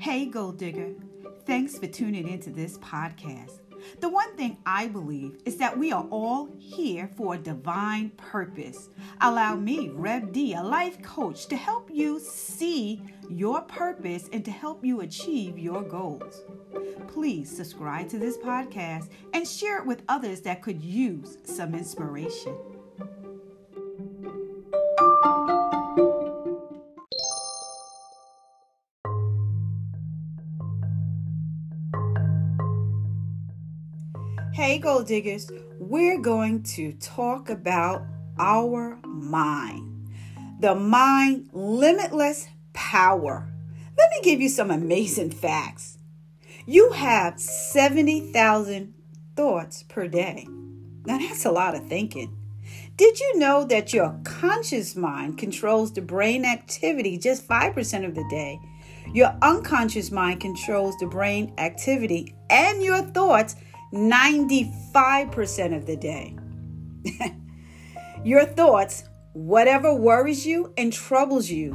Hey, Gold Digger. Thanks for tuning into this podcast. The one thing I believe is that we are all here for a divine purpose. Allow me, Rev D, a life coach, to help you see your purpose and to help you achieve your goals. Please subscribe to this podcast and share it with others that could use some inspiration. Hey, gold diggers, we're going to talk about our mind. The mind, limitless power. Let me give you some amazing facts. You have 70,000 thoughts per day. Now, that's a lot of thinking. Did you know that your conscious mind controls the brain activity just 5% of the day? Your unconscious mind controls the brain activity and your thoughts 95% of the day. Your thoughts, whatever worries you and troubles you,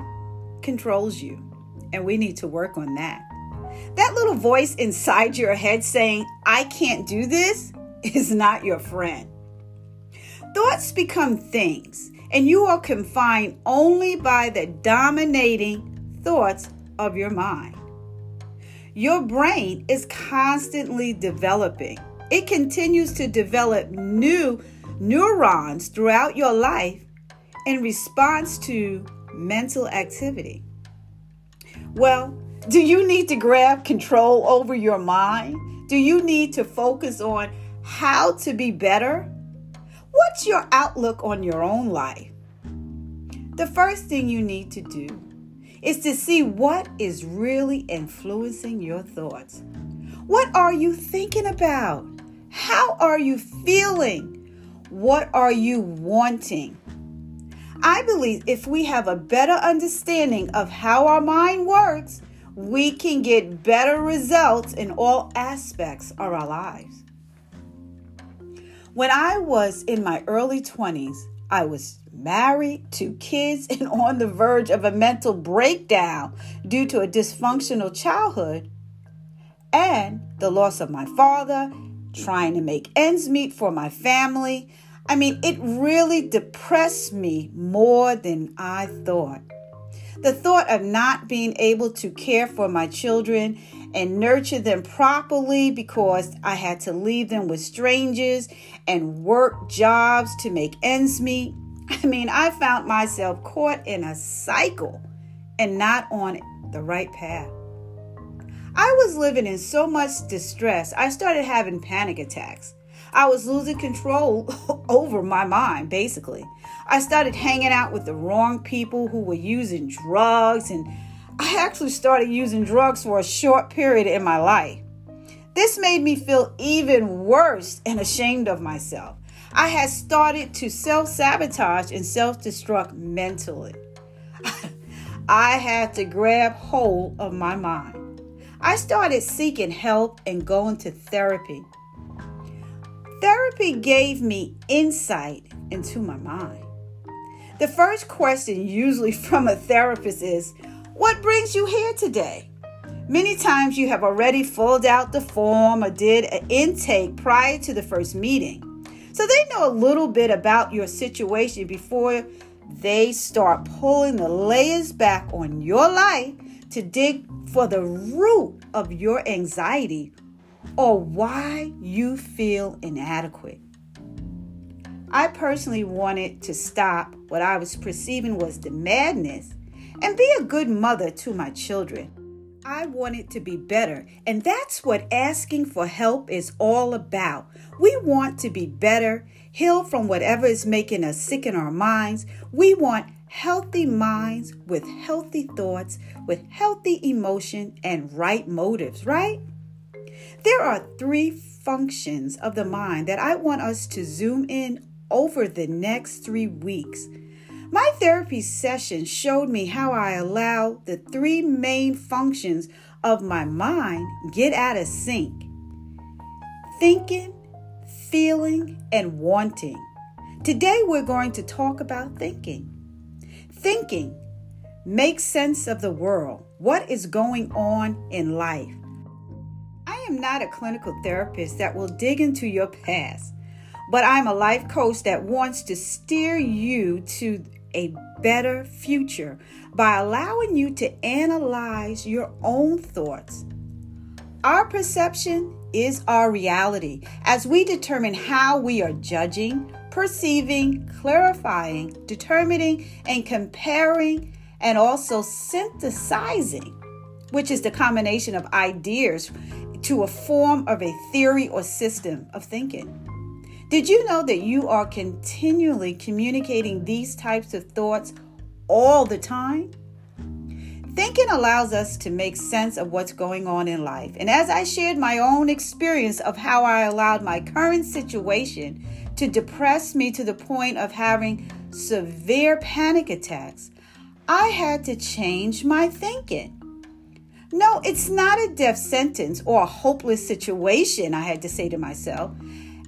controls you. And we need to work on that. That little voice inside your head saying, I can't do this, is not your friend. Thoughts become things, and you are confined only by the dominating thoughts of your mind. Your brain is constantly developing. It continues to develop new neurons throughout your life in response to mental activity. Well, do you need to grab control over your mind? Do you need to focus on how to be better? What's your outlook on your own life? The first thing you need to do is to see what is really influencing your thoughts. What are you thinking about? How are you feeling? What are you wanting? I believe if we have a better understanding of how our mind works, we can get better results in all aspects of our lives. When I was in my early 20s, I was married, two kids, and on the verge of a mental breakdown due to a dysfunctional childhood and the loss of my father, trying to make ends meet for my family. I mean, it really depressed me more than I thought. The thought of not being able to care for my children and nurture them properly because I had to leave them with strangers and work jobs to make ends meet I mean, I found myself caught in a cycle and not on the right path. I was living in so much distress, I started having panic attacks. I was losing control over my mind, basically. I started hanging out with the wrong people who were using drugs, and I actually started using drugs for a short period in my life. This made me feel even worse and ashamed of myself. I had started to self sabotage and self destruct mentally. I had to grab hold of my mind. I started seeking help and going to therapy. Therapy gave me insight into my mind. The first question, usually from a therapist, is What brings you here today? Many times you have already filled out the form or did an intake prior to the first meeting. So they know a little bit about your situation before they start pulling the layers back on your life to dig for the root of your anxiety or why you feel inadequate. I personally wanted to stop what I was perceiving was the madness and be a good mother to my children. I wanted to be better, and that's what asking for help is all about. We want to be better, heal from whatever is making us sick in our minds. We want healthy minds with healthy thoughts, with healthy emotion and right motives, right? There are three functions of the mind that I want us to zoom in over the next three weeks. My therapy session showed me how I allow the three main functions of my mind get out of sync thinking, feeling, and wanting. Today we're going to talk about thinking. Thinking makes sense of the world, what is going on in life. I am not a clinical therapist that will dig into your past, but I'm a life coach that wants to steer you to a better future by allowing you to analyze your own thoughts. Our perception is our reality as we determine how we are judging, perceiving, clarifying, determining, and comparing, and also synthesizing, which is the combination of ideas to a form of a theory or system of thinking. Did you know that you are continually communicating these types of thoughts all the time? Thinking allows us to make sense of what's going on in life. And as I shared my own experience of how I allowed my current situation to depress me to the point of having severe panic attacks, I had to change my thinking. No, it's not a death sentence or a hopeless situation, I had to say to myself,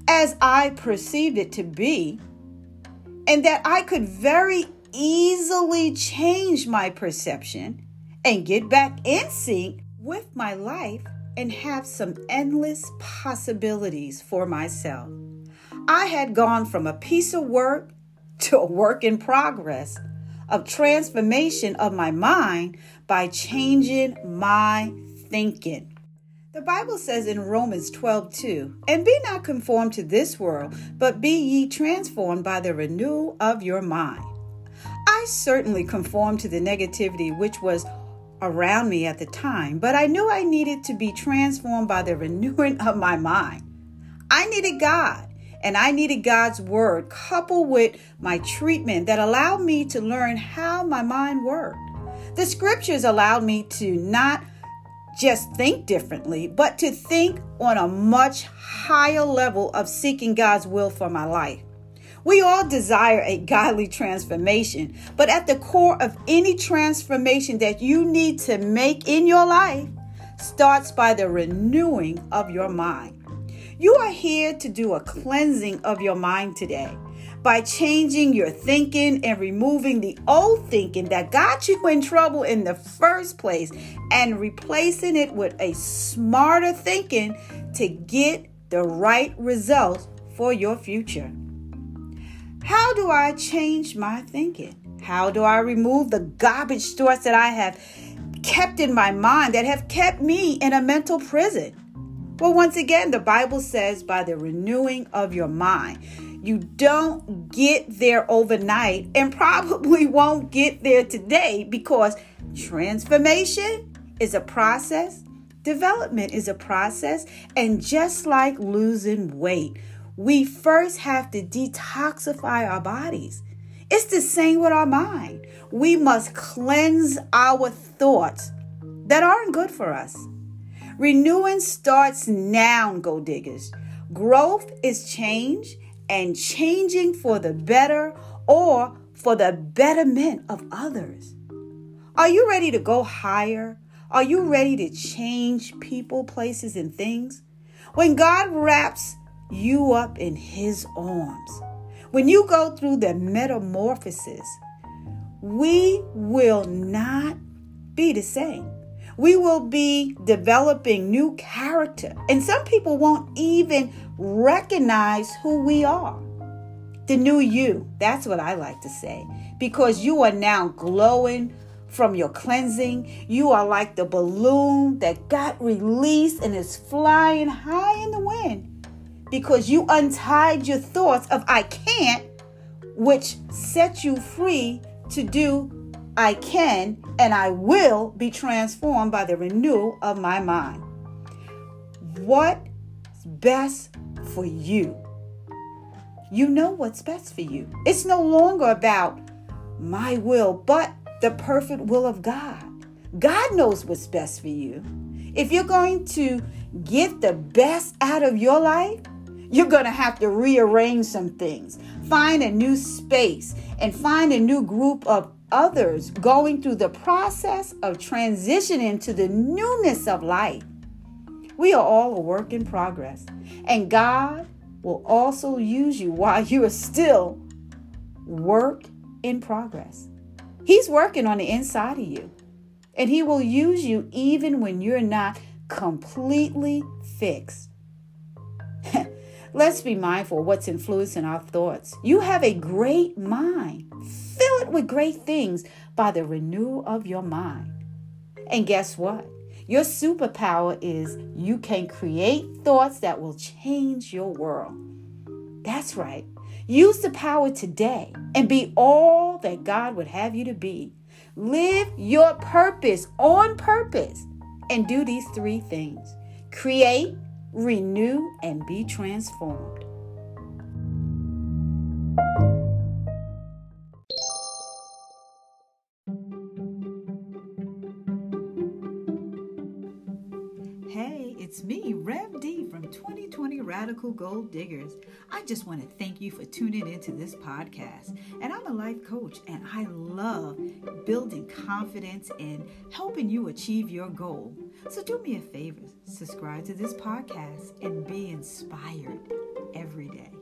as I perceived it to be, and that I could very easily change my perception and get back in sync with my life and have some endless possibilities for myself. I had gone from a piece of work to a work in progress of transformation of my mind by changing my thinking. The Bible says in Romans 12, 2, and be not conformed to this world, but be ye transformed by the renewal of your mind. I certainly conformed to the negativity which was around me at the time, but I knew I needed to be transformed by the renewing of my mind. I needed God, and I needed God's word coupled with my treatment that allowed me to learn how my mind worked. The scriptures allowed me to not just think differently, but to think on a much higher level of seeking God's will for my life. We all desire a godly transformation, but at the core of any transformation that you need to make in your life starts by the renewing of your mind. You are here to do a cleansing of your mind today by changing your thinking and removing the old thinking that got you in trouble in the first place and replacing it with a smarter thinking to get the right results for your future. How do I change my thinking? How do I remove the garbage thoughts that I have kept in my mind that have kept me in a mental prison? Well, once again, the Bible says by the renewing of your mind. You don't get there overnight and probably won't get there today because transformation is a process, development is a process, and just like losing weight, we first have to detoxify our bodies. It's the same with our mind. We must cleanse our thoughts that aren't good for us. Renewing starts now, gold diggers. Growth is change and changing for the better or for the betterment of others. Are you ready to go higher? Are you ready to change people, places, and things? When God wraps you up in his arms. When you go through the metamorphosis, we will not be the same. We will be developing new character, and some people won't even recognize who we are. The new you, that's what I like to say, because you are now glowing from your cleansing. You are like the balloon that got released and is flying high in the wind because you untied your thoughts of I can't, which set you free to do I can and I will be transformed by the renewal of my mind. What's best for you? You know what's best for you. It's no longer about my will, but the perfect will of God. God knows what's best for you. If you're going to get the best out of your life, you're going to have to rearrange some things, find a new space, and find a new group of others going through the process of transitioning to the newness of life. We are all a work in progress, and God will also use you while you are still work in progress. He's working on the inside of you. And He will use you even when you're not completely fixed. Let's be mindful what's influencing our thoughts. You have a great mind. Fill it with great things by the renewal of your mind. And guess what? Your superpower is you can create thoughts that will change your world. That's right. Use the power today and be all that God would have you to be. Live your purpose on purpose and do these three things create, renew, and be transformed. 2020 Radical Gold Diggers. I just want to thank you for tuning into this podcast. And I'm a life coach, and I love building confidence and helping you achieve your goal. So do me a favor subscribe to this podcast and be inspired every day.